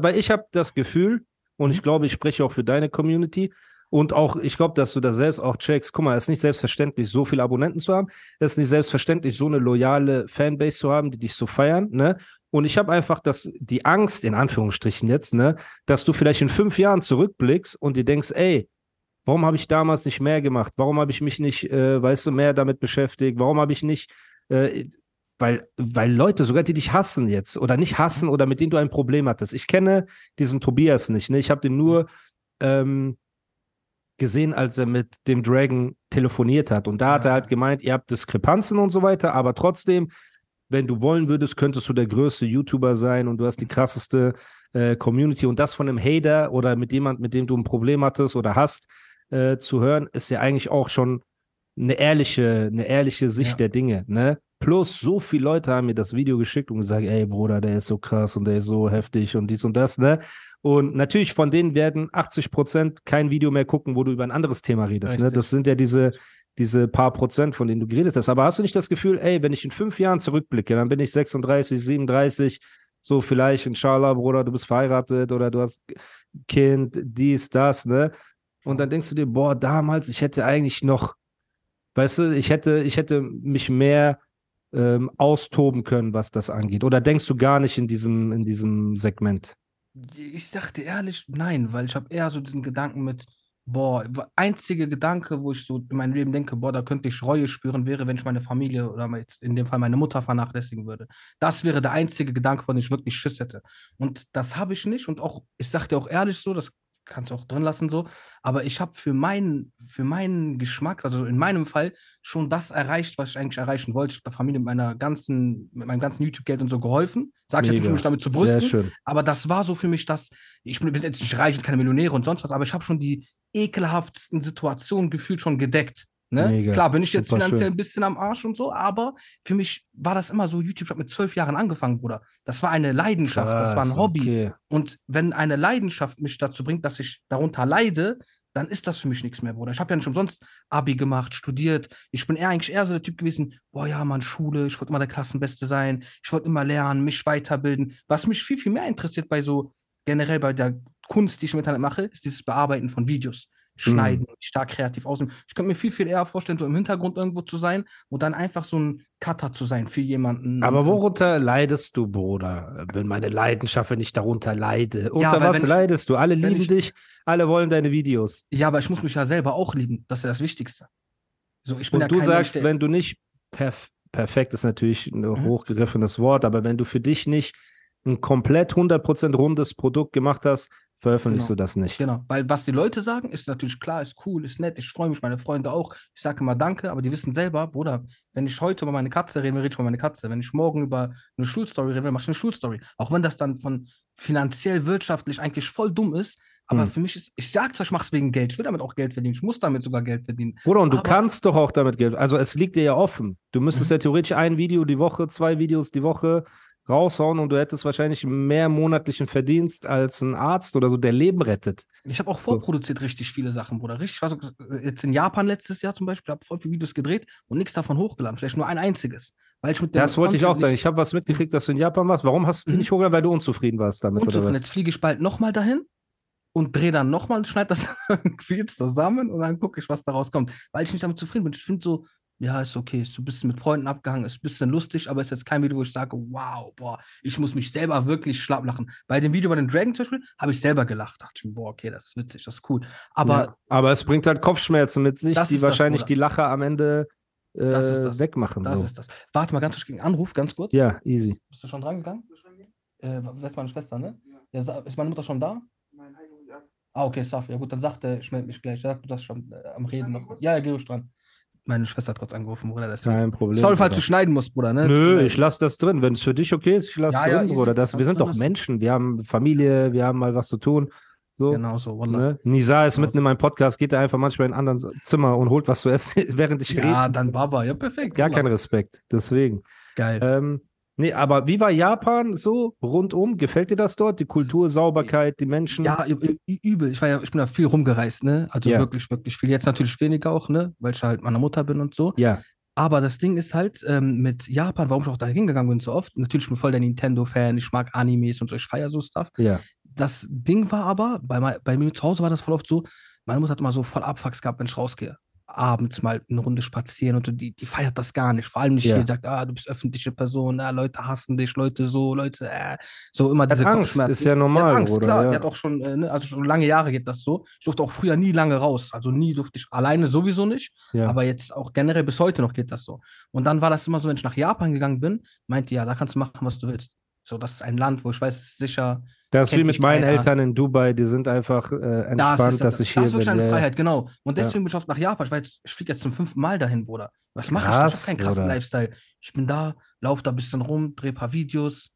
Aber ich habe das Gefühl, und ich glaube, ich spreche auch für deine Community, und auch, ich glaube, dass du das selbst auch checkst. Guck mal, es ist nicht selbstverständlich, so viele Abonnenten zu haben. Es ist nicht selbstverständlich, so eine loyale Fanbase zu haben, die dich so feiern. Ne? Und ich habe einfach das, die Angst, in Anführungsstrichen jetzt, ne, dass du vielleicht in fünf Jahren zurückblickst und dir denkst, ey, warum habe ich damals nicht mehr gemacht? Warum habe ich mich nicht, äh, weißt du, mehr damit beschäftigt? Warum habe ich nicht, äh, weil, weil Leute, sogar die dich hassen jetzt oder nicht hassen oder mit denen du ein Problem hattest. Ich kenne diesen Tobias nicht, ne? Ich habe den nur ähm, gesehen, als er mit dem Dragon telefoniert hat. Und da hat er halt gemeint, ihr habt Diskrepanzen und so weiter, aber trotzdem, wenn du wollen würdest, könntest du der größte YouTuber sein und du hast die krasseste äh, Community. Und das von einem Hater oder mit jemand, mit dem du ein Problem hattest oder hast, äh, zu hören, ist ja eigentlich auch schon eine ehrliche, eine ehrliche Sicht Ja. der Dinge, ne? Plus, so viele Leute haben mir das Video geschickt und gesagt, ey Bruder, der ist so krass und der ist so heftig und dies und das, ne? Und natürlich von denen werden 80 Prozent kein Video mehr gucken, wo du über ein anderes Thema redest, ne? Das sind ja diese, diese paar Prozent, von denen du geredet hast. Aber hast du nicht das Gefühl, ey, wenn ich in fünf Jahren zurückblicke, dann bin ich 36, 37, so vielleicht, inshallah, Bruder, du bist verheiratet oder du hast Kind, dies, das, ne? Und dann denkst du dir, boah, damals, ich hätte eigentlich noch, weißt du, ich hätte, ich hätte mich mehr ähm, austoben können, was das angeht. Oder denkst du gar nicht in diesem, in diesem Segment? Ich sag dir ehrlich, nein, weil ich habe eher so diesen Gedanken mit, boah, einzige Gedanke, wo ich so in meinem Leben denke, boah, da könnte ich Reue spüren, wäre, wenn ich meine Familie oder in dem Fall meine Mutter vernachlässigen würde. Das wäre der einzige Gedanke, von dem ich wirklich Schiss hätte. Und das habe ich nicht. Und auch, ich sag dir auch ehrlich so, das kannst du auch drin lassen so, aber ich habe für meinen, für meinen Geschmack, also in meinem Fall, schon das erreicht, was ich eigentlich erreichen wollte. Ich habe der Familie mit meiner ganzen, mit meinem ganzen YouTube-Geld und so geholfen. Sag ich jetzt nicht, mich damit zu Sehr brüsten, schön. aber das war so für mich das, ich bin jetzt nicht reich und keine Millionäre und sonst was, aber ich habe schon die ekelhaftesten Situationen gefühlt schon gedeckt. Ne? Mega. Klar, bin ich jetzt finanziell schön. ein bisschen am Arsch und so, aber für mich war das immer so, YouTube, ich habe mit zwölf Jahren angefangen, Bruder. Das war eine Leidenschaft, das war ein Krass, Hobby. Okay. Und wenn eine Leidenschaft mich dazu bringt, dass ich darunter leide, dann ist das für mich nichts mehr, Bruder. Ich habe ja nicht umsonst Abi gemacht, studiert. Ich bin eher eigentlich eher so der Typ gewesen, boah, ja, Mann, Schule, ich wollte immer der Klassenbeste sein, ich wollte immer lernen, mich weiterbilden. Was mich viel, viel mehr interessiert bei so, generell bei der Kunst, die ich im Internet mache, ist dieses Bearbeiten von Videos. Schneiden, stark kreativ aussehen. Ich könnte mir viel, viel eher vorstellen, so im Hintergrund irgendwo zu sein und dann einfach so ein Cutter zu sein für jemanden. Aber Und- worunter leidest du, Bruder? Wenn meine Leidenschaft, wenn ich darunter leide. Unter weil was wenn ich- leidest du? Alle lieben ich- dich, alle wollen deine Videos. Ja, aber ich muss mich ja selber auch lieben. Das ist ja das Wichtigste. So, ich bin Und ja du sagst, Mensch, wenn du nicht perf perfekt ist natürlich ein Mhm. hochgegriffenes Wort, aber wenn du für dich nicht ein komplett 100% rundes Produkt gemacht hast, veröffentlichst Genau. du das nicht. Genau, weil was die Leute sagen, ist natürlich klar, ist cool, ist nett, ich freue mich, meine Freunde auch. Ich sage immer Danke, aber die wissen selber, Bruder, wenn ich heute über meine Katze rede, rede ich über meine Katze. Wenn ich morgen über eine Schulstory rede, mache ich eine Schulstory. Auch wenn das dann von finanziell, wirtschaftlich eigentlich voll dumm ist, aber Hm. für mich ist, ich sage zwar, ich mache es wegen Geld, ich will damit auch Geld verdienen, ich muss damit sogar Geld verdienen. Bruder, und du Aber- kannst doch auch damit Geld. Also es liegt dir ja offen. Du müsstest Mhm. ja theoretisch ein Video die Woche, zwei Videos die Woche raushauen und du hättest wahrscheinlich mehr monatlichen Verdienst als ein Arzt oder so, der Leben rettet. Ich habe auch vorproduziert richtig viele Sachen, Bruder. Richtig, ich war so, äh, jetzt in Japan letztes Jahr zum Beispiel, habe voll viele Videos gedreht und nichts davon hochgeladen. Vielleicht nur ein einziges. Weil ich mit dem Das wollte ich auch sagen. Ich habe was mitgekriegt, dass du in Japan warst. Warum hast du die Mhm. nicht hochgeladen? Weil du unzufrieden warst damit, oder unzufrieden. was? Jetzt fliege ich bald nochmal dahin und drehe dann nochmal, schneide das irgendwie zusammen und dann gucke ich, was daraus kommt. Weil ich nicht damit zufrieden bin. Ich finde so, ja, ist okay, ist so ein bisschen mit Freunden abgehangen, ist ein bisschen lustig, aber ist jetzt kein Video, wo ich sage, wow, boah, ich muss mich selber wirklich schlapp lachen. Bei dem Video bei den Dragon zum Beispiel habe ich selber gelacht. Dachte ich mir, boah, okay, das ist witzig, das ist cool. Aber ja, aber es bringt halt Kopfschmerzen mit sich, Das die das, wahrscheinlich Bruder. die Lacher am Ende äh, Das ist das. wegmachen. das so. ist das. Warte mal ganz kurz, einen Anruf, ganz kurz. Ja, easy. Bist du schon drangegangen? Äh, wer ist meine Schwester, ne? Ja. sa- ist meine Mutter schon da? Ah, okay, Saf. Ja gut, dann sagt er, ich melde mich gleich. Sag du das schon äh, am Reden noch. Ja, ja, geh ruhig dran. Meine Schwester hat kurz angerufen, Bruder. Deswegen. Kein Problem. Sorry, falls du schneiden musst, Bruder, ne? Nö, ich lasse das drin. Wenn es für dich okay ist, ich lasse Ja, drin, ja. Bruder. Das, wir sind doch Menschen. Wir haben Familie, wir haben mal was zu tun. So. Genau so, Wallah. Ne? Nisa ist Genau mitten in meinem Podcast, geht er einfach manchmal in ein anderes Zimmer und holt was zu essen, während ich Ja, rede. dann Baba. Ja, perfekt. Gar Wallah. kein Respekt. Deswegen. Geil. Ähm, nee, aber wie war Japan so rundum? Gefällt dir das dort? Die Kultur, Sauberkeit, die Menschen? Ja, übel. Ich war ja, ich bin da viel rumgereist, ne? Also Ja. wirklich, wirklich viel. Jetzt natürlich weniger auch, ne? Weil ich halt meine Mutter bin und so. Ja, Aber das Ding ist halt ähm, mit Japan, warum ich auch da hingegangen bin so oft. Natürlich, ich bin voll der Nintendo-Fan, ich mag Animes und so, ich feiere so Stuff. ja. Das Ding war aber, bei, bei mir zu Hause war das voll oft so, meine Mutter hat immer so voll Abfucks gehabt, wenn ich rausgehe. Abends mal eine Runde spazieren und so, die, die feiert das gar nicht. Vor allem nicht Ja. hier, sagt, ah, du bist öffentliche Person, ah, Leute hassen dich, Leute so, Leute, äh, so immer diese Angst, Kopfschmerzen. ist ja normal, Angst, Bruder. klar, ja. die hat auch schon, äh, ne, also schon lange Jahre geht das so. Ich durfte auch früher nie lange raus, also nie durfte ich alleine sowieso nicht. ja. Aber jetzt auch generell bis heute noch geht das so. Und dann war das immer so, wenn ich nach Japan gegangen bin, meinte ja, da kannst du machen, was du willst. So, das ist ein Land, wo ich weiß, es ist sicher. Das ist wie mit meinen keiner. Eltern in Dubai, die sind einfach äh, entspannt, ist, dass ich da hier ist wirklich bin. eine Ja, ja. Freiheit, genau. Und Ja. deswegen bin ich oft nach Japan. Ich, ich fliege jetzt zum fünften Mal dahin, Bruder. Was mache ich? Ich habe keinen krassen Bruder. Lifestyle. Ich bin da, laufe da ein bisschen rum, drehe ein paar Videos.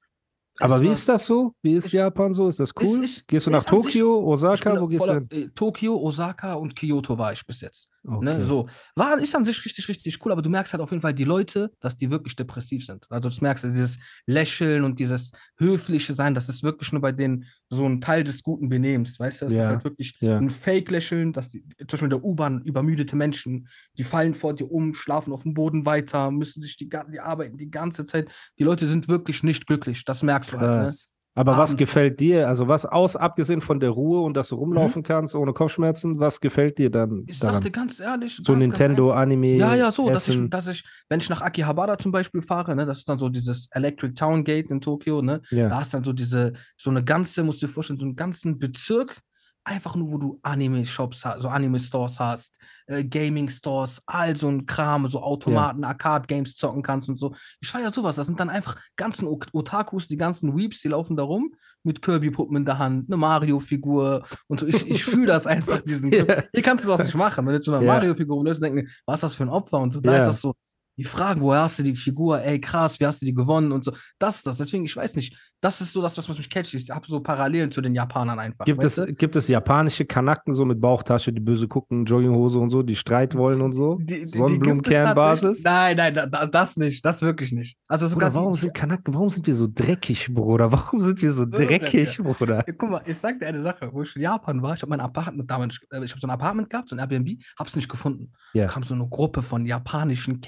Aber du wie ist das so? Wie ist Ich- Japan so? Ist das cool? ist- gehst du nach sich- Tokio, Ich Osaka? bin Wo gehst du voller- hin? äh, Tokio, Osaka und Kyoto war ich bis jetzt. Okay. Ne, so. War, ist an sich richtig, richtig cool, aber du merkst halt auf jeden Fall die Leute, dass die wirklich depressiv sind. Also das merkst du, dieses Lächeln und dieses höfliche Sein, das ist wirklich nur bei denen so ein Teil des guten Benehmens, weißt du? Das Ja, ist halt wirklich ja. ein Fake-Lächeln, dass die, zum Beispiel in der U-Bahn übermüdete Menschen, die fallen vor dir um, schlafen auf dem Boden weiter, müssen sich die, die arbeiten die ganze Zeit. Die Leute sind wirklich nicht glücklich, das merkst du halt, ne? Aber was Abends- gefällt dir? Also was aus, abgesehen von der Ruhe und dass du rumlaufen kannst ohne Kopfschmerzen, was gefällt dir dann Mhm. Ich daran? sagte ganz ehrlich, so ganz, ganz Nintendo, einfach. Anime, Ja, ja, so, dass ich, dass ich, wenn ich nach Akihabara zum Beispiel fahre, ne, das ist dann so dieses Electric Town Gate in Tokio, ne, ja. da hast du dann so diese, so eine ganze, musst du dir vorstellen, so einen ganzen Bezirk, einfach nur, wo du Anime-Shops hast, so Anime-Stores hast, äh, Gaming-Stores, all so ein Kram, so Automaten, Arcade-Games zocken kannst und so. Ich feiere sowas, das sind dann einfach ganzen Otakus, die ganzen Weeps, die laufen da rum mit Kirby-Puppen in der Hand, eine Mario-Figur und so. Ich, ich fühle das einfach, diesen Ja. hier kannst du das nicht machen. Wenn du jetzt so eine Ja. Mario-Figur löst, denken, was ist das für ein Opfer? Und so, da Ja. ist das so, die fragen, woher hast du die Figur? Ey, krass, wie hast du die gewonnen? Und so, das ist das. Deswegen, ich weiß nicht, das ist so das, was mich catcht. Ich habe so Parallelen zu den Japanern einfach. Gibt es, du? gibt es japanische Kanaken so mit Bauchtasche, die böse gucken, Jogginghose und so, die Streit wollen und so? Sonnenblumenkernbasis? Nein, nein, da, da, das nicht. Das wirklich nicht. Also Bruder, warum die, sind Kanaken, warum sind wir so dreckig, Bruder? Warum sind wir so dreckig, Bruder? Ja, Guck mal, ich sag dir eine Sache, wo ich in Japan war, ich habe mein Apartment damals, äh, ich habe so ein Apartment gehabt, so ein Airbnb, hab's nicht gefunden. Ja. Kam so eine Gruppe von japanischen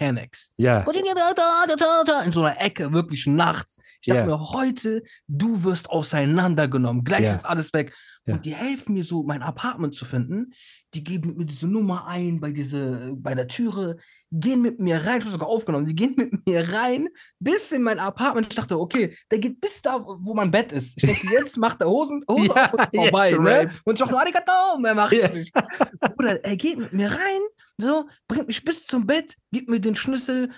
Ja, in so einer Ecke, wirklich nachts. Ich dachte Ja. mir, heute, du wirst auseinandergenommen. Gleich Ja. ist alles weg. Und die helfen mir so, mein Apartment zu finden. Die geben mir diese Nummer ein bei, diese, bei der Türe, gehen mit mir rein. Ich habe sogar aufgenommen. Die gehen mit mir rein bis in mein Apartment. Ich dachte, okay, der geht bis da, wo mein Bett ist. Ich denke, jetzt macht der Hosen, Hose Ja, auf und vorbei. ne? Rape. Und ich nur, Arigato, mehr mache ich nicht. Bruder, er geht mit mir rein, so, bringt mich bis zum Bett, gibt mir den Schlüssel,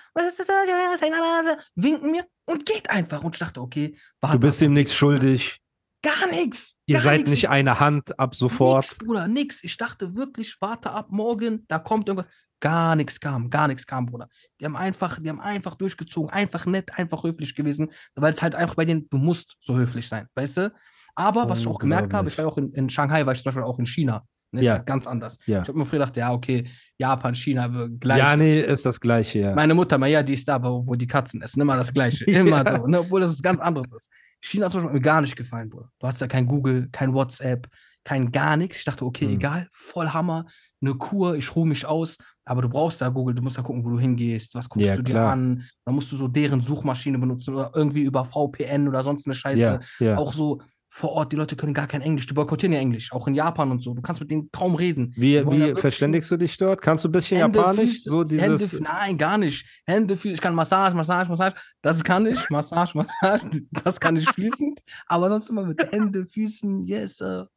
winken mir und geht einfach. Und ich dachte, okay, du warte bist ab, ihm nichts schuldig. Gar nichts. Ihr gar seid nix. nicht eine Hand ab sofort. Nix, Bruder, nix. Ich dachte wirklich, warte ab morgen, da kommt irgendwas. Gar nichts kam, gar nichts kam, Bruder. Die haben einfach, die haben einfach durchgezogen, einfach nett, einfach höflich gewesen, weil es halt einfach bei denen, du musst so höflich sein, weißt du? Aber was ich auch gemerkt habe, ich war auch in, in Shanghai, war ich zum Beispiel auch in China. Ne, Ja. ja ganz anders. Ja. Ich habe mir früher gedacht, ja, okay, Japan, China, wir gleich. Ja, nee, ist das Gleiche, ja. Meine Mutter, ja, die ist da, wo, wo die Katzen essen. Immer das Gleiche. Immer Ja. so. Ne? Obwohl das was ganz anderes ist. China hat zum Beispiel mir gar nicht gefallen, Bruder. Du hattest ja kein Google, kein WhatsApp, kein gar nichts. Ich dachte, okay, Mhm. egal, voll Hammer, eine Kur, ich ruhe mich aus. Aber du brauchst da Google, du musst da gucken, wo du hingehst, was guckst Ja, du dir klar. an. Dann musst du so deren Suchmaschine benutzen oder irgendwie über VPN oder sonst eine Scheiße. ja, ja. Auch so vor Ort, die Leute können gar kein Englisch, die boykottieren ja Englisch, auch in Japan und so. Du kannst mit denen kaum reden. Wie, wie verständigst du dich dort? Kannst du ein bisschen Hände, Japanisch? Füße, so dieses. Hände, nein, gar nicht. Hände, Füße, ich kann Massage, Massage, Massage. Das kann ich. Massage, Massage. Das kann ich fließend. Aber sonst immer mit Hände, Füßen. Yes, sir.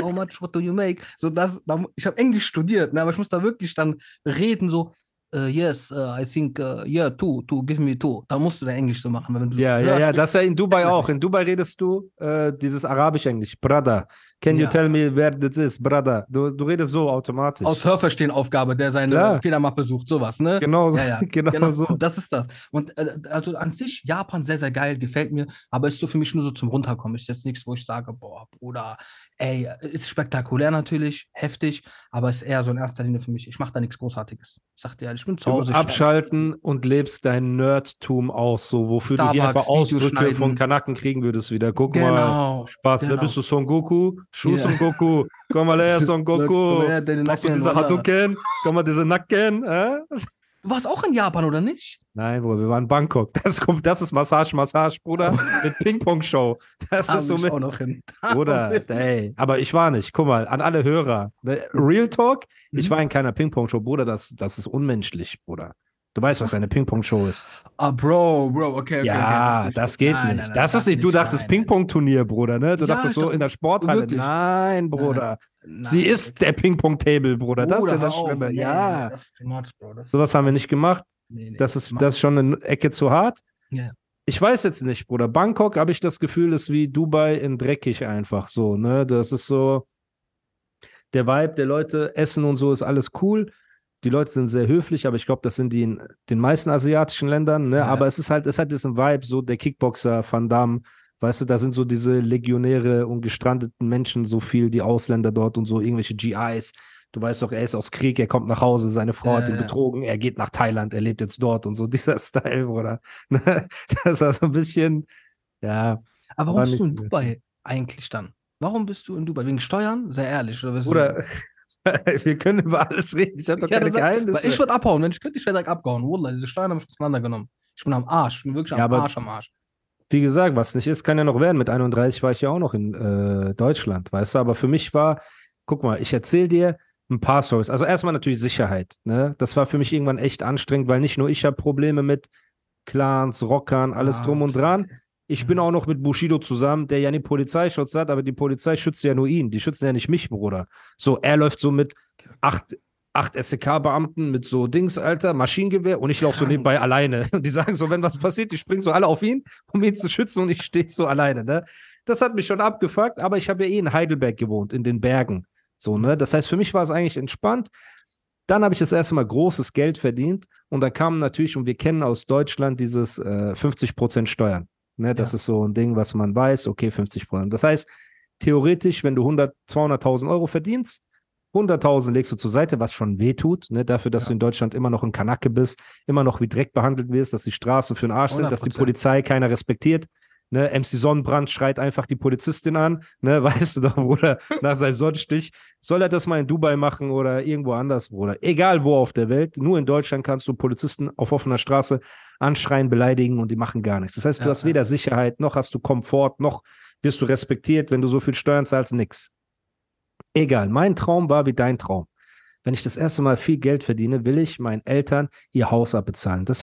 How much, what do you make? So das, ich habe Englisch studiert, ne, aber ich muss da wirklich dann reden, so, uh, yes, uh, I think, uh, yeah, two, two, give me two. Da musst du dein Englisch so machen. Ja, ja, ja, das ist ja in Dubai auch. In Dubai redest du äh, dieses Arabisch-Englisch. Brother, can you Ja. tell me where this is, brother? Du, du redest so automatisch. aus Hörverstehen-Aufgabe, der seine Klar. Federmappe sucht, sowas, ne? genau, so- Ja, ja, genau, genau, so. das ist das. Und äh, also an sich, Japan sehr, sehr geil, gefällt mir, aber ist so für mich nur so zum Runterkommen. Ist jetzt nichts, wo ich sage, boah, Bruder, ey, ist spektakulär natürlich, heftig, aber ist eher so in erster Linie für mich, ich mache da nichts Großartiges. Ich sag dir ehrlich, ich bin zu Du Hause. abschalten und lebst dein Nerdtum aus, so wofür du hier Starbucks, einfach Ausdrücke von Kanaken kriegen würdest wieder. Guck mal, Genau. Spaß, wer genau. bist du, Son Goku? Shu Ja. Son Goku, komm mal her, Son Goku. Komm her, deine Machst du Nacken, diese Wallah. Hadouken? Komm mal, diese Nacken, äh? Du warst auch in Japan, oder nicht? Nein, Bruder, wir waren in Bangkok. Das, kommt, das ist Massage, Massage, Bruder, mit Ping-Pong-Show. Das Da ist so ich mit, auch noch hin. Da Bruder, ich- ey. Aber ich war nicht. Guck mal, an alle Hörer. ne, Real Talk, ich Mhm. war in keiner Ping-Pong-Show. Bruder, das, das ist unmenschlich, Bruder. Du weißt, was eine Ping-Pong-Show ist. Ah, Bro, Bro, okay, okay. ja, okay, das, ist geht Nein, nicht. nein, nein, das ist nicht, du dachtest. Ping-Pong-Turnier, Bruder, ne? Du Ja, dachtest ich so dachte- in der Sporthalle. wirklich? Nein, Bruder. Sie ist der Ping-Pong-Table, Bruder. Das ist ja Bruder, das auf. Schlimme. Ja. Das much, Bro. Das Sowas haben wir nicht gemacht. Nee, nee, Das ist, das ist schon eine Ecke zu hart. Ja. Ich weiß jetzt nicht, Bruder. Bangkok habe ich das Gefühl, ist wie Dubai in dreckig einfach so, ne? Das ist so der Vibe der Leute, Essen und so ist alles cool. Die Leute sind sehr höflich, aber ich glaube, das sind die in den meisten asiatischen Ländern, ne? Ja. Aber es ist halt, es hat diesen Vibe, so der Kickboxer Van Damme, weißt du, da sind so diese Legionäre und gestrandeten Menschen so viel, die Ausländer dort und so, irgendwelche GIs. Du weißt doch, er ist aus Krieg, er kommt nach Hause, seine Frau hat ihn betrogen, er geht nach Thailand, er lebt jetzt dort und so, dieser Style, Bruder. Ne? Das war so ein bisschen, ja, Aber warum War bist du in Dubai eigentlich dann? Warum bist du in Dubai? Wegen Steuern? Sehr ehrlich. Oder Bruder, wir können über alles reden. Ich habe doch Ja, keine Geheimnisse. ich würde abhauen. Wenn ich könnte, ich wäre direkt abgehauen. Wallah, diese Steuern haben mich auseinandergenommen. Ich bin am Arsch. Ich bin wirklich am Ja, aber- Arsch, am Arsch. Wie gesagt, was nicht ist, kann ja noch werden. Mit 31 war ich ja auch noch in äh, Deutschland, weißt du? Aber für mich war, guck mal, ich erzähle dir ein paar Stories. Also erstmal natürlich Sicherheit. Ne? Das war für mich irgendwann echt anstrengend, weil nicht nur ich habe Probleme mit Clans, Rockern, alles Ah, drum und dran. okay. Ich Mhm. bin auch noch mit Bushido zusammen, der ja nie Polizeischutz hat, aber die Polizei schützt ja nur ihn. Die schützen ja nicht mich, Bruder. So, er läuft so mit acht, acht SEK-Beamten mit so Dings, Alter, Maschinengewehr und ich laufe so nebenbei alleine. Und die sagen so, wenn was passiert, die springen so alle auf ihn, um ihn zu schützen und ich stehe so alleine, ne? Das hat mich schon abgefuckt, aber ich habe ja eh in Heidelberg gewohnt, in den Bergen. So, ne? Das heißt, für mich war es eigentlich entspannt. Dann habe ich das erste Mal großes Geld verdient und dann kam natürlich, und wir kennen aus Deutschland dieses äh, 50% Steuern. Ne? Das Ja. ist so ein Ding, was man weiß, okay, 50%. Das heißt, theoretisch, wenn du 100, 200.000 Euro verdienst, 100.000 legst du zur Seite, was schon wehtut, ne? dafür, dass Ja. du in Deutschland immer noch ein Kanacke bist, immer noch wie Dreck behandelt wirst, dass die Straßen für den Arsch sind, dass die 100%. Polizei keiner respektiert. Ne, MC Sonnenbrand schreit einfach die Polizistin an, ne, weißt du doch, Bruder, nach seinem Sonnenstich. Soll er das mal in Dubai machen oder irgendwo anders, Bruder? Egal wo auf der Welt, nur in Deutschland kannst du Polizisten auf offener Straße anschreien, beleidigen und die machen gar nichts. Das heißt, du Ja, hast ja. weder Sicherheit, noch hast du Komfort, noch wirst du respektiert, wenn du so viel Steuern zahlst, nix. Egal, mein Traum war wie dein Traum. Wenn ich das erste Mal viel Geld verdiene, will ich meinen Eltern ihr Haus abbezahlen. Das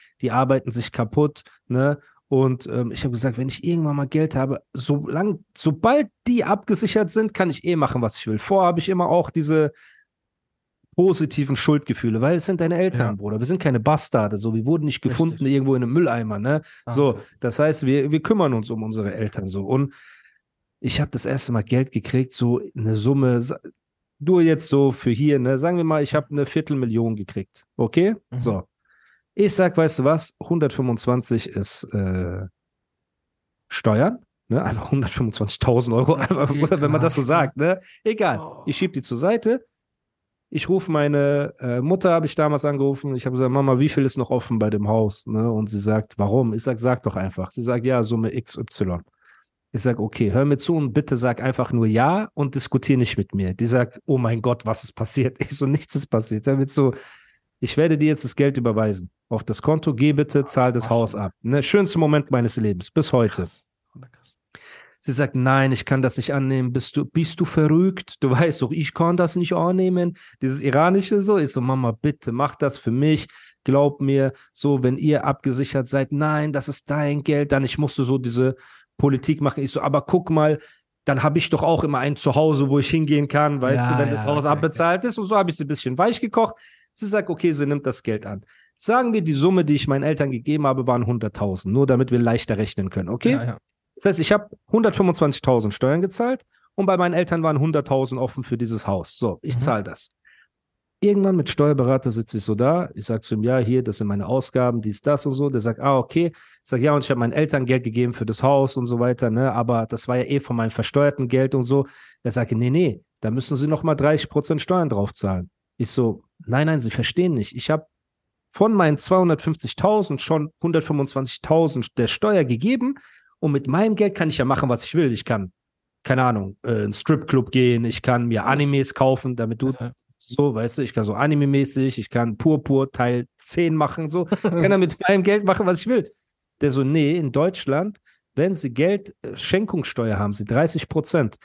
die arbeiten sich kaputt, ne? Und ähm, ich habe gesagt, wenn ich irgendwann mal Geld habe, solang, sobald die abgesichert sind, kann ich eh machen, was ich will. Vorher habe ich immer auch diese positiven Schuldgefühle, weil es sind deine Eltern, Ja. Bruder. Wir sind keine Bastarde, so wir wurden nicht gefunden Richtig. irgendwo in einem Mülleimer, ne? Ah. So, das heißt, wir, wir kümmern uns um unsere Eltern so. Und ich habe das erste Mal Geld gekriegt, so eine Summe, nur jetzt so für hier, ne? Sagen wir mal, ich habe eine Viertelmillion gekriegt. Okay? Mhm. So. Ich sag, weißt du was? 125 ist äh, Steuern. Ne? Einfach 125.000 Euro, einfach, wenn man das so sagt. Ne? Egal. Oh. Ich schieb die zur Seite. Ich rufe meine äh, Mutter, habe ich damals angerufen. Ich habe gesagt, Mama, wie viel ist noch offen bei dem Haus? Ne? Und sie sagt, warum? Ich sag, sag doch einfach. Sie sagt, ja, Summe XY. Ich sag, okay, hör mir zu und bitte sag einfach nur ja und diskutier nicht mit mir. Die sagt, oh mein Gott, was ist passiert? Ich so, nichts ist passiert. Damit so, ich werde dir jetzt das Geld überweisen. Auf das Konto, geh bitte, zahl das Haus ab. Ne? Schönster Moment meines Lebens, bis heute. Krass. Krass. Sie sagt, nein, ich kann das nicht annehmen. Bist du, bist du verrückt? Du weißt doch, ich kann das nicht annehmen. Dieses Iranische so. Ich so, Mama, bitte, mach das für mich. Glaub mir, so, wenn ihr abgesichert seid, nein, das ist dein Geld, dann ich musste so diese Politik machen. Ich so, aber guck mal, dann habe ich doch auch immer ein Zuhause, wo ich hingehen kann, weißt Ja, du, wenn das ja, Haus okay, abbezahlt ist. Und so habe ich sie ein bisschen weich gekocht. Sie sagt, okay, sie nimmt das Geld an. Sagen wir, die Summe, die ich meinen Eltern gegeben habe, waren 100.000, nur damit wir leichter rechnen können, okay? Ja, ja. Das heißt, ich habe 125.000 Steuern gezahlt und bei meinen Eltern waren 100.000 offen für dieses Haus. So, ich Mhm. zahle das. Irgendwann mit Steuerberater sitze ich so da. Ich sage zu ihm, ja, hier, das sind meine Ausgaben, dies, das und so. Der sagt, ah, okay. Ich sage, ja, und ich habe meinen Eltern Geld gegeben für das Haus und so weiter, ne? Aber das war ja eh von meinem versteuerten Geld und so. Er sagt, nee, nee, da müssen Sie nochmal 30% Steuern drauf zahlen. Ich so, nein, nein, Sie verstehen nicht. Ich habe von meinen 250.000 schon 125.000 der Steuer gegeben und mit meinem Geld kann ich ja machen, was ich will. Ich kann, keine Ahnung, äh, in einen Stripclub gehen, ich kann mir Animes kaufen, damit du Ja. so, weißt du, ich kann so Anime-mäßig, ich kann Purpur Teil 10 machen, so. Ich kann ja mit meinem Geld machen, was ich will. Der so, nee, in Deutschland, wenn sie Geld, äh, Schenkungssteuer haben, sie 30 Prozent.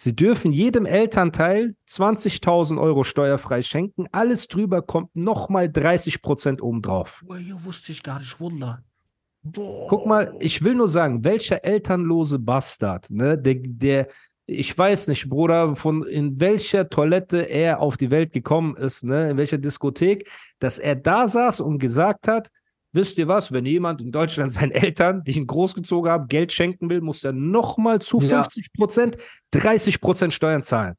Sie dürfen jedem Elternteil 20.000 Euro steuerfrei schenken. Alles drüber kommt nochmal 30 Prozent obendrauf. Boah, ja, wusste ich gar nicht, Wunder. Boah. Guck mal, ich will nur sagen, welcher elternlose Bastard, ne, der, der, ich weiß nicht, Bruder, von in welcher Toilette er auf die Welt gekommen ist, ne, in welcher Diskothek, dass er da saß und gesagt hat, wisst ihr was, wenn jemand in Deutschland seinen Eltern, die ihn großgezogen haben, Geld schenken will, muss er nochmal zu Ja. 50 Prozent 30 Prozent Steuern zahlen.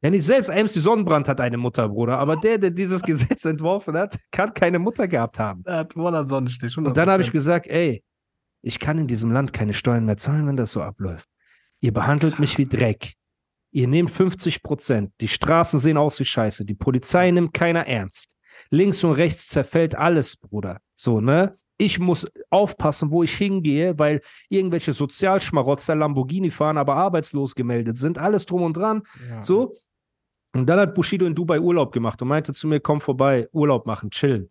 Ja, nicht selbst MC Sonnenbrand hat eine Mutter, Bruder, aber der, der dieses Gesetz entworfen hat, kann keine Mutter gehabt haben. Er hat wohl einen Sonnenstich. Und dann habe ich 100%. gesagt, ey, ich kann in diesem Land keine Steuern mehr zahlen, wenn das so abläuft. Ihr behandelt mich wie Dreck. Ihr nehmt 50 Prozent. Die Straßen sehen aus wie Scheiße. Die Polizei nimmt keiner ernst. Links und rechts zerfällt alles, Bruder. So, ne? Ich muss aufpassen, wo ich hingehe, weil irgendwelche Sozialschmarotzer Lamborghini fahren, aber arbeitslos gemeldet sind. Alles drum und dran. Ja. So. Und dann hat Bushido in Dubai Urlaub gemacht und meinte zu mir, komm vorbei, Urlaub machen, chillen.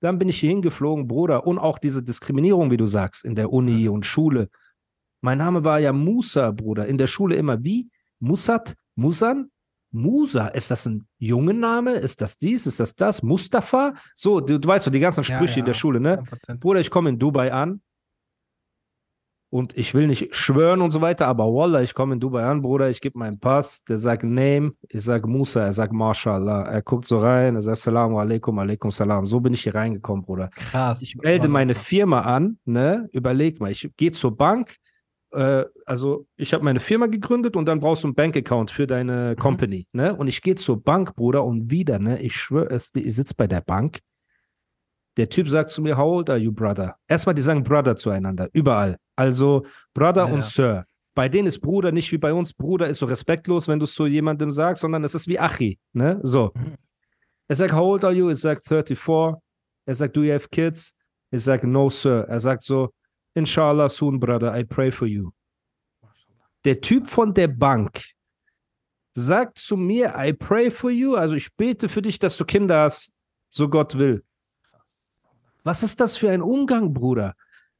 Dann bin ich hier hingeflogen, Bruder. Und auch diese Diskriminierung, wie du sagst, in der Uni und Schule. Mein Name war ja Musa, Bruder. In der Schule immer wie? Musat? Musan? Musa. Ist das ein Jungenname? Ist das dies? Ist das das? Mustafa? So, du, du weißt doch die ganzen Ja, Sprüche in der ja, Schule, ne? 100%. Bruder, ich komme in Dubai an und ich will nicht schwören und so weiter, aber Wallah, ich komme in Dubai an, Bruder, ich gebe meinen Pass, der sagt Name, ich sage Musa, er sagt Mashallah, er guckt so rein, er sagt Salamu alaikum, alaikum salam. So bin ich hier reingekommen, Bruder. Krass. Ich melde meine Firma an, ne? Überleg mal, ich gehe zur Bank, äh, also ich habe meine Firma gegründet und dann brauchst du einen Bankaccount für deine Company, ne? Und ich gehe zur Bank, Bruder, und wieder, ne? Ich schwöre es, ich sitze bei der Bank. Der Typ sagt zu mir, how old are you, brother? Erstmal, die sagen Brother zueinander, überall. Also Brother Ja, und. Sir. Bei denen ist Bruder nicht wie bei uns. Bruder ist so respektlos, wenn du es zu jemandem sagst, sondern es ist wie Achi, ne? So. Mhm. Er sagt, how old are you? Ich sag 34. Er sagt, do you have kids? Ich sage, no, sir. Er sagt so, inshallah soon, brother, I pray for you. Der Typ von der Bank sagt zu mir, I pray for you, also ich bete für dich, dass du Kinder hast, so Gott will. Was ist das für ein Umgang, Bruder?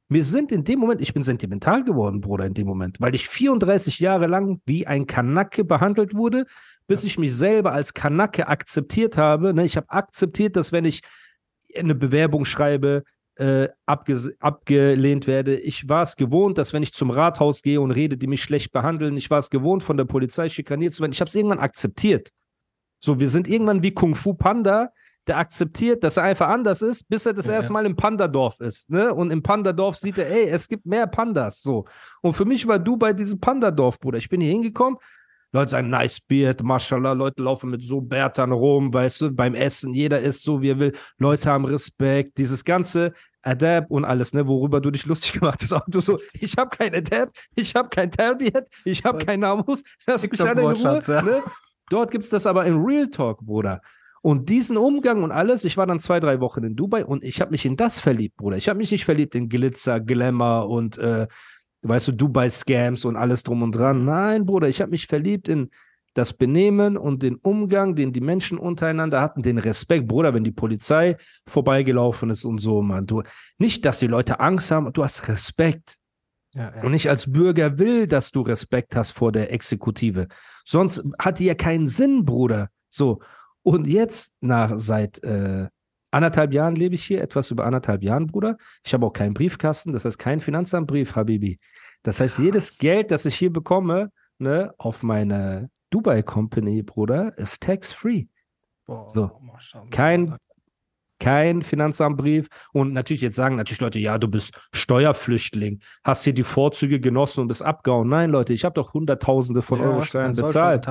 Wir sind in dem Moment, ich bin sentimental geworden, Bruder, in dem Moment, weil ich 34 Jahre lang wie ein Kanacke behandelt wurde, bis ich mich selber als Kanacke akzeptiert habe. Ne? Ich habe akzeptiert, dass wenn ich eine Bewerbung schreibe, äh, abge abgelehnt werde. Ich war es gewohnt, dass wenn ich zum Rathaus gehe und rede, die mich schlecht behandeln, ich war es gewohnt, von der Polizei schikaniert zu werden. Ich habe es irgendwann akzeptiert. So, wir sind irgendwann wie Kung Fu Panda der akzeptiert, dass er einfach anders ist, bis er das Ja, erste. Mal im Pandadorf ist. Ne? Und im Pandadorf sieht er, ey, es gibt mehr Pandas. So. Und für mich war Dubai dieses Pandadorf, Bruder. Ich bin hier hingekommen. Leute sagen, nice Beard, mashallah, Leute laufen mit so Bärtern rum, weißt du, beim Essen, jeder isst so, wie er will. Leute haben Respekt, dieses ganze Adab und alles, ne, worüber du dich lustig gemacht hast. Auch du so, ich habe kein Adab, ich habe kein Tarbiyat, ich habe kein Namus, lass mich alle in Ruhe. Ja. Ne? Dort gibt es das aber in Real Talk, Bruder. Und diesen Umgang und alles, ich war dann zwei, drei Wochen in Dubai und ich habe mich in das verliebt, Bruder. Ich habe mich nicht verliebt in Glitzer, Glamour und, äh, weißt du, Dubai-Scams und alles drum und dran. Nein, Bruder, ich habe mich verliebt in das Benehmen und den Umgang, den die Menschen untereinander hatten, den Respekt, Bruder, wenn die Polizei vorbeigelaufen ist und so, Mann. Du, nicht, dass die Leute Angst haben, du hast Respekt. Ja, ja. Und ich als Bürger will, dass du Respekt hast vor der Exekutive. Sonst hat die ja keinen Sinn, Bruder. So. Und jetzt, nach seit äh, anderthalb Jahren lebe ich hier, etwas über anderthalb Jahren, Bruder. Ich habe auch keinen Briefkasten, das heißt kein Finanzamtbrief, Habibi. Das heißt, jedes Geld, das ich hier bekomme, ne, auf meine Dubai Company, Bruder, ist tax-free. So. Kein kein Finanzamtbrief. Und natürlich jetzt sagen natürlich Leute, ja, du bist Steuerflüchtling, hast hier die Vorzüge genossen und bist abgehauen. Nein, Leute, ich habe doch Hunderttausende von Ja, Euro Steuern bezahlt.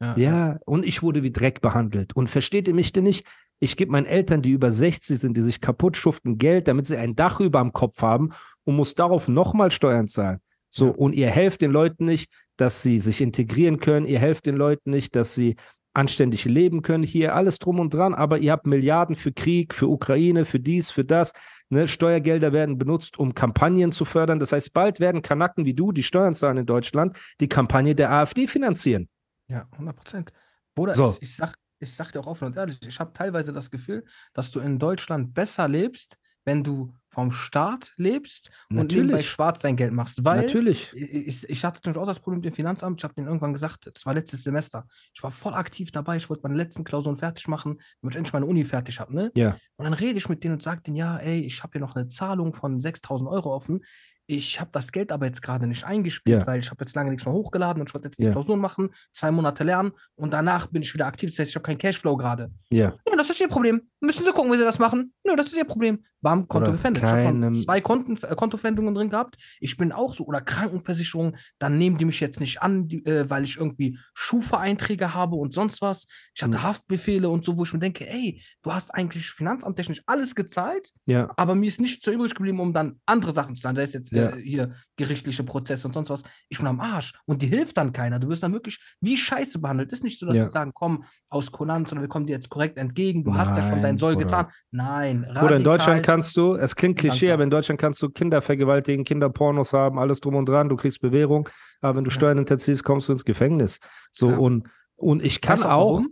Ja. Ja, und ich wurde wie Dreck behandelt. Und versteht ihr mich denn nicht? Ich gebe meinen Eltern, die über 60 sind, die sich kaputt schuften, Geld, damit sie ein Dach über dem Kopf haben und muss darauf nochmal Steuern zahlen. So, Ja. und ihr helft den Leuten nicht, dass sie sich integrieren können. Ihr helft den Leuten nicht, dass sie anständig leben können. Hier alles drum und dran, aber ihr habt Milliarden für Krieg, für Ukraine, für dies, für das. Ne? Steuergelder werden benutzt, um Kampagnen zu fördern. Das heißt, bald werden Kanaken wie du, die Steuern zahlen in Deutschland, die Kampagne der AfD finanzieren. Ja, 100 Prozent. Bruder, So. ich, ich, sag, ich sag dir auch offen und ehrlich, ich habe teilweise das Gefühl, dass du in Deutschland besser lebst, wenn du vom Staat lebst und nebenbei Natürlich. schwarz dein Geld machst. Weil Natürlich. ich, ich hatte natürlich auch das Problem mit dem Finanzamt. Ich habe denen irgendwann gesagt, das war letztes Semester. Ich war voll aktiv dabei. Ich wollte meine letzten Klausuren fertig machen, damit ich endlich meine Uni fertig habe. Ne? Ja. Und dann rede ich mit denen und sage denen, ja, ey, ich habe hier noch eine Zahlung von 6000 Euro offen. Ich habe das Geld aber jetzt gerade nicht eingespielt, Ja. weil ich habe jetzt lange nichts mehr hochgeladen und ich wollte jetzt die Ja. Klausuren machen, zwei Monate lernen und danach bin ich wieder aktiv. Das heißt, ich habe keinen Cashflow gerade. Ja. Ja, das ist ihr Problem. Müssen Sie gucken, wie Sie das machen. Nö, das ist ihr Problem. Bam, Konto gefändet. Ich habe schon zwei Konten, äh, Kontofendungen drin gehabt. Ich bin auch so, oder Krankenversicherung, dann nehmen die mich jetzt nicht an, die, äh, weil ich irgendwie Schufa-Einträge habe und sonst was. Ich hatte Hm. Haftbefehle und so, wo ich mir denke, ey, du hast eigentlich finanzamttechnisch alles gezahlt, Ja. aber mir ist nichts so übrig geblieben, um dann andere Sachen zu zahlen. Sei es jetzt Ja. äh, hier gerichtliche Prozesse und sonst was. Ich bin am Arsch. Und die hilft dann keiner. Du wirst dann wirklich wie Scheiße behandelt. Ist nicht so, dass Ja. sie sagen, komm aus Kulanz oder wir kommen dir jetzt korrekt entgegen. Du hast ja schon Nein, dein Soll Bruder. getan. Nein, Oder in Deutschland radikal- kannst du, es klingt Klischee, aber in Deutschland kannst du Kinder vergewaltigen, Kinder Pornos haben, alles drum und dran, du kriegst Bewährung, aber wenn du Ja. Steuern hinterziehst, kommst du ins Gefängnis. So Ja. und, und ich kann auch auch.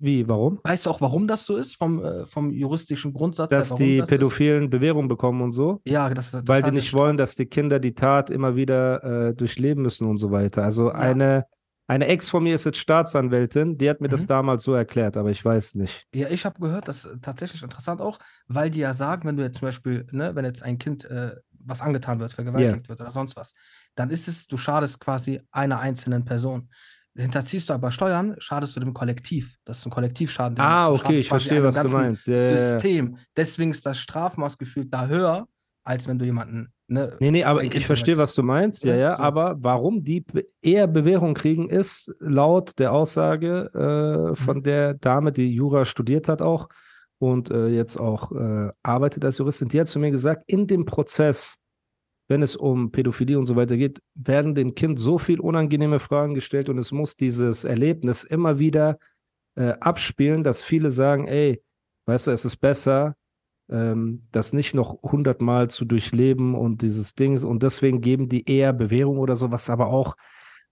Wie, warum? Weißt du auch, warum das so ist, vom, äh, vom juristischen Grundsatz? her, Dass warum die das ist? Pädophilen Bewährung bekommen und so. Ja, das, das weil die nicht ja- wollen, dass die Kinder die Tat immer wieder äh, durchleben müssen und so weiter. Also eine, eine Ex von mir ist jetzt Staatsanwältin, die hat mir das Mhm. damals so erklärt, aber ich weiß nicht. Ja, ich habe gehört, das ist tatsächlich interessant auch, weil die ja sagen, wenn du jetzt zum Beispiel, ne, wenn jetzt ein Kind äh, was angetan wird, vergewaltigt wird oder sonst was, dann ist es, du schadest quasi einer einzelnen Person. Hinterziehst du aber Steuern, schadest du dem Kollektiv. Das ist ein Kollektivschaden. Ah, okay, ich verstehe, was du meinst. Ja. System. Deswegen ist das Strafmaß gefühlt da höher, als wenn du jemanden, ne, Nee, nee, aber ich, verstehe, was du meinst, ja, Ja, so. aber warum die eher Bewährung kriegen, ist laut der Aussage Mhm. äh, von der Dame, die Jura studiert hat auch und äh, jetzt auch äh, arbeitet als Juristin, die hat zu mir gesagt, in dem Prozess, wenn es um Pädophilie und so weiter geht, werden dem Kind so viel unangenehme Fragen gestellt und es muss dieses Erlebnis immer wieder äh, abspielen, dass viele sagen, ey, weißt du, es ist besser, ähm, das nicht noch hundertmal zu durchleben und dieses Ding und deswegen geben die eher Bewährung oder sowas, aber auch,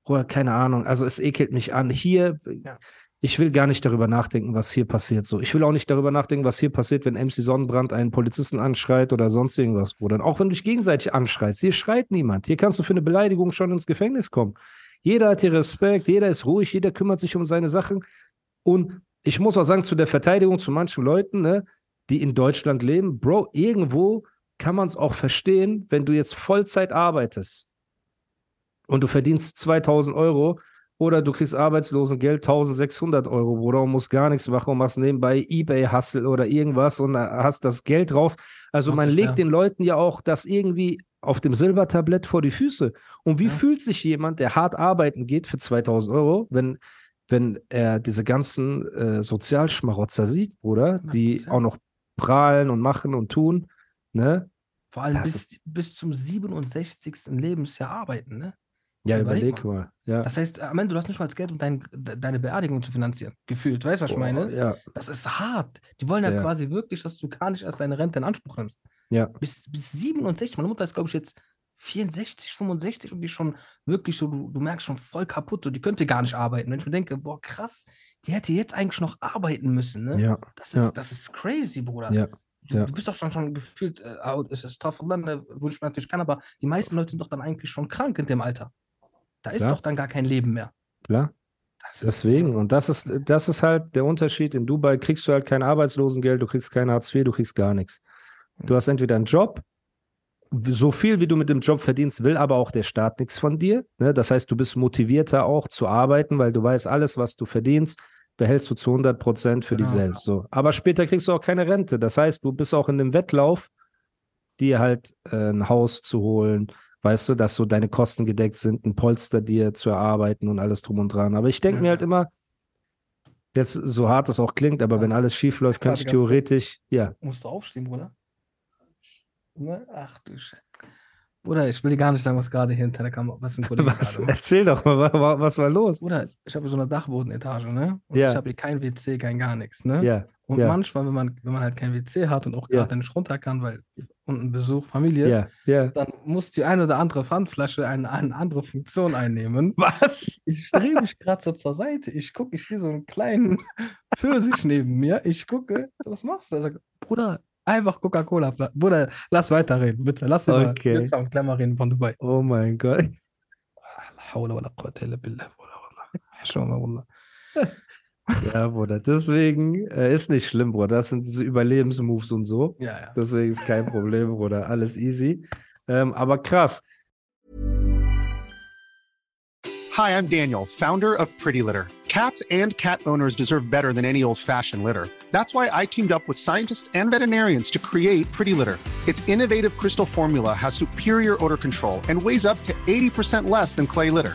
oder keine Ahnung, also es ekelt mich an. Hier, Ja. Ich will gar nicht darüber nachdenken, was hier passiert. So, ich will auch nicht darüber nachdenken, was hier passiert, wenn MC Sonnenbrand einen Polizisten anschreit oder sonst irgendwas, Bruder. Auch wenn du dich gegenseitig anschreist, hier schreit niemand. Hier kannst du für eine Beleidigung schon ins Gefängnis kommen. Jeder hat hier Respekt, jeder ist ruhig, jeder kümmert sich um seine Sachen. Und ich muss auch sagen, zu der Verteidigung zu manchen Leuten, ne, die in Deutschland leben, Bro, irgendwo kann man es auch verstehen, wenn du jetzt Vollzeit arbeitest und du verdienst 2000 Euro Oder du kriegst Arbeitslosengeld 1600 Euro, Bruder, und musst gar nichts machen und machst nebenbei Ebay-Hustle oder irgendwas und hast das Geld raus. Also man legt ja. den Leuten ja auch das irgendwie auf dem Silbertablett vor die Füße. Und wie Ja. fühlt sich jemand, der hart arbeiten geht für 2000 Euro, wenn, wenn er diese ganzen äh, Sozialschmarotzer sieht, Bruder, die 100%. auch noch prahlen und machen und tun, ne? Vor allem bis, bis zum 67. Lebensjahr arbeiten, ne? Ja, Überleg überleg mal. Ja. Das heißt, am Ende, du hast nicht mal das Geld, um dein, de- deine Beerdigung zu finanzieren. Gefühlt. Weißt du, was ich meine? Ja, Das ist hart. Die wollen ja Sehr. quasi wirklich, dass du gar nicht erst deine Rente in Anspruch nimmst. ja. Bis, bis 67. Meine Mutter ist, glaube ich, jetzt 64, 65 und die schon wirklich so, du, du merkst schon voll kaputt. So, die könnte gar nicht arbeiten. Wenn ich mir denke, boah, krass, die hätte jetzt eigentlich noch arbeiten müssen. Ne? Ja, Das, ist, ja. das ist crazy, Bruder. ja. Du, ja. du bist doch schon, schon gefühlt, äh, es ist tough, ne, wo ich natürlich kann, aber die meisten Leute sind doch dann eigentlich schon krank in dem Alter. Da ist Klar. doch dann gar kein Leben mehr. Klar. Das ist- Deswegen, und das ist, das ist halt der Unterschied. In Dubai kriegst du halt kein Arbeitslosengeld, du kriegst kein Hartz IV, du kriegst gar nichts. Du hast entweder einen Job, so viel wie du mit dem Job verdienst, will aber auch der Staat nichts von dir. Ne? Das heißt, du bist motivierter auch zu arbeiten, weil du weißt, alles, was du verdienst, behältst du zu 100 Prozent für dich Genau. selbst. So. Aber später kriegst du auch keine Rente. Das heißt, du bist auch in dem Wettlauf, dir halt äh, ein Haus zu holen, weißt du, dass so deine Kosten gedeckt sind, ein Polster dir zu erarbeiten und alles drum und dran. Aber ich denke mir Ja. halt immer, jetzt so hart es auch klingt, aber Ja. wenn alles schief läuft, kann ich ganz kurz. theoretisch, ja, Musst du aufstehen, Bruder? Ne? Ach du Scheiße. Bruder, ich will dir gar nicht sagen, was gerade hier hinter der Kamera, was ein Kollege was, erzähl doch mal, wa- wa- was war los? Bruder, ich habe so eine Dachbodenetage, ne? Und Ja. ich habe hier kein WC, kein gar nichts, ne? Ja, Und ja. manchmal, wenn man, wenn man halt kein WC hat und auch gerade nicht runter kann, weil unten Besuch, Familie, ja, ja. dann muss die eine oder andere Pfandflasche eine, eine andere Funktion einnehmen. Was? Ich drehe mich gerade so zur Seite. Ich gucke, ich sehe so einen kleinen Pfirsich neben mir. Ich gucke, was machst du? Er sagt, Bruder, einfach Coca-Cola. Bruder, lass weiterreden, bitte. Lass über Okay. Pizza und Klemmer reden von Dubai. Oh mein Gott. Schau mal, Wallah. Ja, Bruder, deswegen äh, ist nicht schlimm, Bruder. Das sind diese Überlebensmoves und so. Ja, ja. Deswegen ist kein Problem, Bruder. Alles easy. Ähm, aber krass. Hi, I'm Daniel, founder of Pretty Litter. Cats and cat owners deserve better than any old fashioned litter. That's why I teamed up with scientists and veterinarians to create Pretty Litter. Its innovative crystal formula has superior odor control and weighs up to 80% less than clay litter.